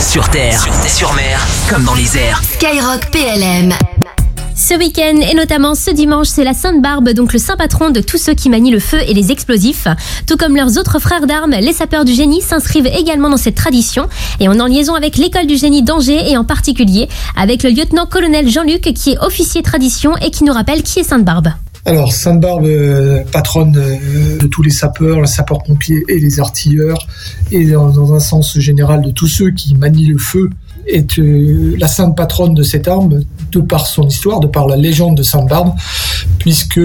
Sur terre, sur mer, comme dans les airs. Skyrock PLM. Ce week-end et notamment ce dimanche, c'est la Sainte Barbe, donc le saint patron de tous ceux qui manient le feu et les explosifs. Tout comme leurs autres frères d'armes, les sapeurs du génie s'inscrivent également dans cette tradition et on est en liaison avec l'école du génie d'Angers et en particulier avec le lieutenant-colonel Jean-Luc qui est officier tradition et qui nous rappelle qui est Sainte Barbe. Alors, Sainte-Barbe, euh, patronne euh, de tous les sapeurs, les sapeurs-pompiers et les artilleurs, et dans, un sens général de tous ceux qui manient le feu, est euh, la sainte patronne de cette arme, de par son histoire, de par la légende de Sainte-Barbe, puisque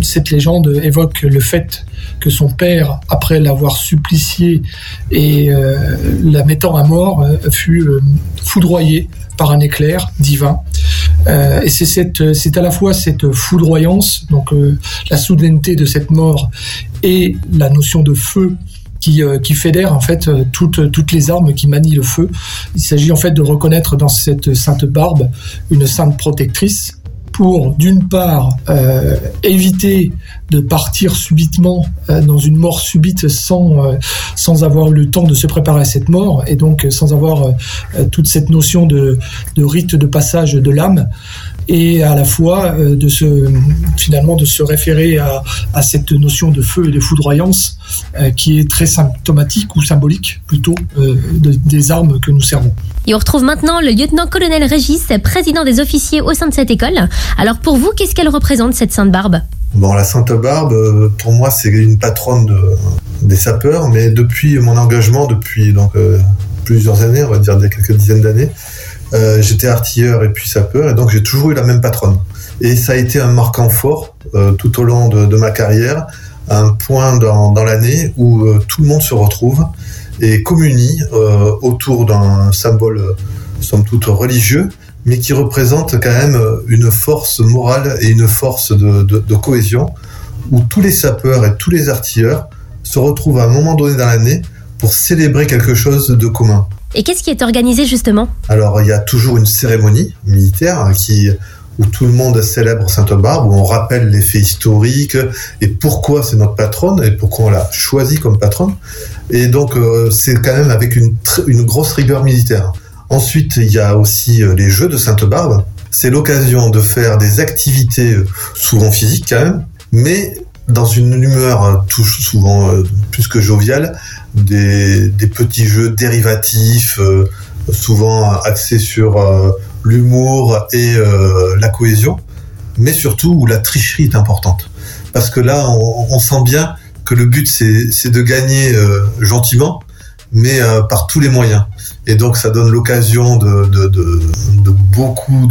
cette légende évoque le fait que son père, après l'avoir supplicié et la mettant à mort, fut foudroyé par un éclair divin. Euh, et c'est cette, c'est à la fois cette foudroyance, donc euh, la soudaineté de cette mort, et la notion de feu qui, euh, qui fédère en fait euh, toutes, toutes les armes qui manient le feu. Il s'agit en fait de reconnaître dans cette sainte barbe une sainte protectrice pour d'une part euh, éviter de partir subitement euh, dans une mort subite sans euh, sans avoir eu le temps de se préparer à cette mort et donc sans avoir toute cette notion de rite de passage de l'âme et à la fois euh, de se finalement de se référer à, à cette notion de feu et de foudroyance euh, qui est très symptomatique ou symbolique plutôt euh, de- des armes que nous servons. Et on retrouve maintenant le lieutenant-colonel Régis, président des officiers au sein de cette école. Alors pour vous, qu'est-ce qu'elle représente cette Sainte Barbe? Bon, la Sainte Barbe, pour moi, c'est une patronne de- des sapeurs, mais depuis mon engagement, depuis donc euh, plusieurs années, on va dire des quelques dizaines d'années, euh, j'étais artilleur et puis sapeur, et donc j'ai toujours eu la même patronne. Et ça a été un marquant fort euh, tout au long de, de ma carrière, un point dans, dans l'année où euh, tout le monde se retrouve et communie euh, autour d'un symbole, euh, somme toute, religieux, mais qui représente quand même une force morale et une force de, de- de cohésion, où tous les sapeurs et tous les artilleurs se retrouvent à un moment donné dans l'année pour célébrer quelque chose de commun. Et qu'est-ce qui est organisé justement? Alors, il y a toujours une cérémonie militaire hein, qui, où tout le monde célèbre Sainte-Barbe, où on rappelle les faits historiques et pourquoi c'est notre patronne et pourquoi on l'a choisie comme patronne. Et donc, euh, c'est quand même avec une, une grosse rigueur militaire. Ensuite, il y a aussi euh, les Jeux de Sainte-Barbe. C'est l'occasion de faire des activités euh, souvent physiques quand même, mais dans une humeur euh, souvent euh, plus que joviale, des, petits jeux dérivatifs, euh, souvent axés sur l'humour et la cohésion, mais surtout où la tricherie est importante. Parce que là, on, sent bien que le but, c'est de gagner gentiment, mais par tous les moyens. Et donc, ça donne l'occasion de, de, de, de beaucoup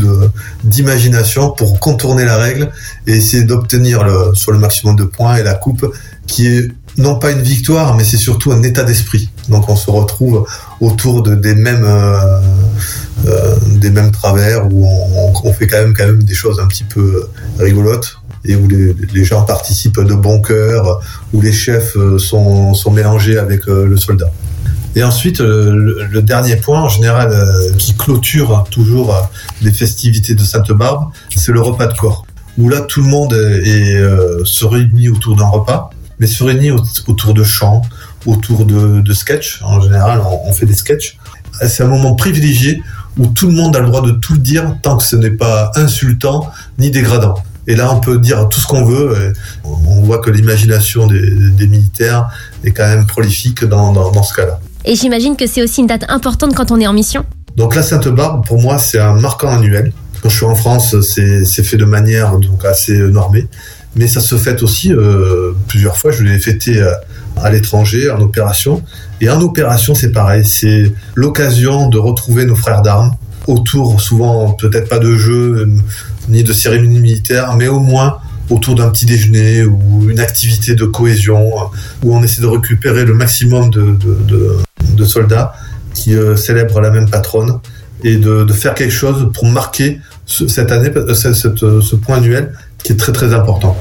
d'imagination pour contourner la règle et essayer d'obtenir le, sur le maximum de points et la coupe, qui est non pas une victoire, mais c'est surtout un état d'esprit. Donc, on se retrouve autour de, des mêmes euh, euh, des mêmes travers où on, on fait quand même quand même des choses un petit peu rigolotes et où les, les gens participent de bon cœur, où les chefs euh, sont, sont mélangés avec euh, le soldat. Et ensuite, euh, le, dernier point, en général, euh, qui clôture toujours euh, les festivités de Sainte-Barbe, c'est le repas de corps. Où là, tout le monde est, se réunit autour d'un repas, mais se réunit au- autour de chants, autour de, de sketchs. En général, on, fait des sketchs. C'est un moment privilégié où tout le monde a le droit de tout dire tant que ce n'est pas insultant ni dégradant. Et là, on peut dire tout ce qu'on veut. on voit que l'imagination des, militaires est quand même prolifique dans ce cas-là. Et j'imagine que c'est aussi une date importante quand on est en mission. Donc la Sainte-Barbe, pour moi, c'est un marquant annuel. Quand je suis en France, c'est fait de manière donc assez normée. Mais ça se fête aussi euh, plusieurs fois. Je l'ai fêté euh, à l'étranger, en opération. Et en opération, c'est pareil. C'est l'occasion de retrouver nos frères d'armes autour, souvent peut-être pas de jeux ni de cérémonie militaire, mais au moins autour d'un petit déjeuner ou une activité de cohésion euh, où on essaie de récupérer le maximum de, de, de, de soldats qui euh, célèbrent la même patronne et de, de faire quelque chose pour marquer ce- cette année, euh, ce, cette- ce point annuel qui est très très important.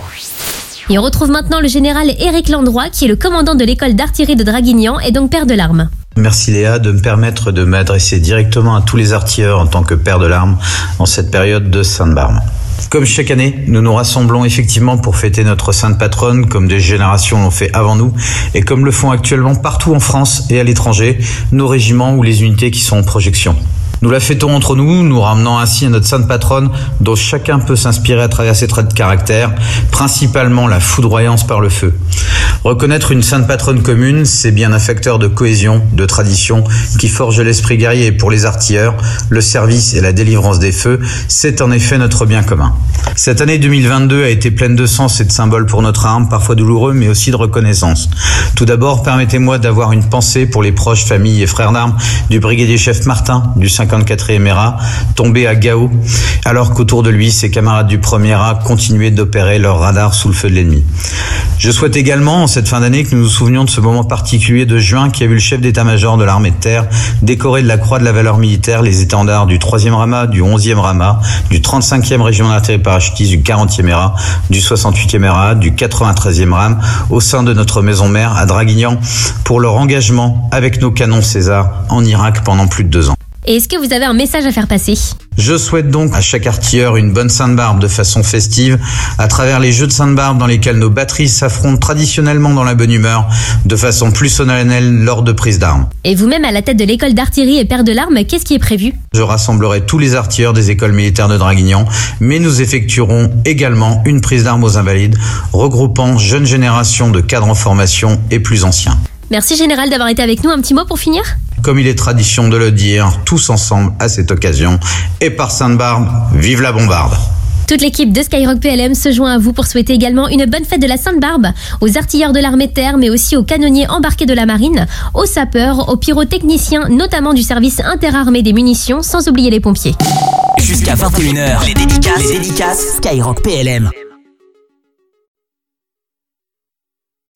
Et on retrouve maintenant le général Éric Landroy, qui est le commandant de l'école d'artillerie de Draguignan et donc père de l'arme. Merci Léa de me permettre de m'adresser directement à tous les artilleurs en tant que père de l'arme en cette période de Sainte-Barbe. Comme chaque année, nous nous rassemblons effectivement pour fêter notre sainte patronne, comme des générations l'ont fait avant nous, et comme le font actuellement partout en France et à l'étranger, nos régiments ou les unités qui sont en projection. Nous la fêtons entre nous, nous ramenant ainsi à notre sainte patronne dont chacun peut s'inspirer à travers ses traits de caractère, principalement la foudroyance par le feu. Reconnaître une sainte patronne commune, c'est bien un facteur de cohésion, de tradition, qui forge l'esprit guerrier. Pour les artilleurs, le service et la délivrance des feux, c'est en effet notre bien commun. Cette année 2022 a été pleine de sens et de symboles pour notre arme, parfois douloureux, mais aussi de reconnaissance. Tout d'abord, permettez-moi d'avoir une pensée pour les proches, familles et frères d'armes du brigadier chef Martin du 54e ERA, tombé à Gao, alors qu'autour de lui, ses camarades du 1er ERA continuaient d'opérer leur radar sous le feu de l'ennemi. Je souhaite également, en cette fin d'année, que nous nous souvenions de ce moment particulier de juin qui a vu le chef d'état-major de l'armée de terre décorer de la croix de la valeur militaire les étendards du 3e Rama, du 11e Rama, du 35e régiment d'artillerie parachutiste, du 40e ERA, du 68e ERA, du 93e RAM au sein de notre maison mère à Draguignan pour leur engagement avec nos canons César en Irak pendant plus de deux ans. Et est-ce que vous avez un message à faire passer Je souhaite donc à chaque artilleur une bonne Sainte-Barbe de façon festive, à travers les jeux de Sainte-Barbe dans lesquels nos batteries s'affrontent traditionnellement dans la bonne humeur, de façon plus solennelle lors de prise d'armes. Et vous-même, à la tête de l'école d'artillerie et père de l'arme, qu'est-ce qui est prévu Je rassemblerai tous les artilleurs des écoles militaires de Draguignan, mais nous effectuerons également une prise d'armes aux invalides, regroupant jeunes générations de cadres en formation et plus anciens. Merci Général d'avoir été avec nous. Un petit mot pour finir? Comme il est tradition de le dire, tous ensemble à cette occasion, et par Sainte-Barbe, vive la bombarde toute l'équipe de Skyrock PLM se joint à vous pour souhaiter également une bonne fête de la Sainte-Barbe aux artilleurs de l'armée de terre, mais aussi aux canonniers embarqués de la marine, aux sapeurs, aux pyrotechniciens, notamment du service interarmé des munitions, sans oublier les pompiers. Jusqu'à 21h, les dédicaces, les dédicaces Skyrock PLM.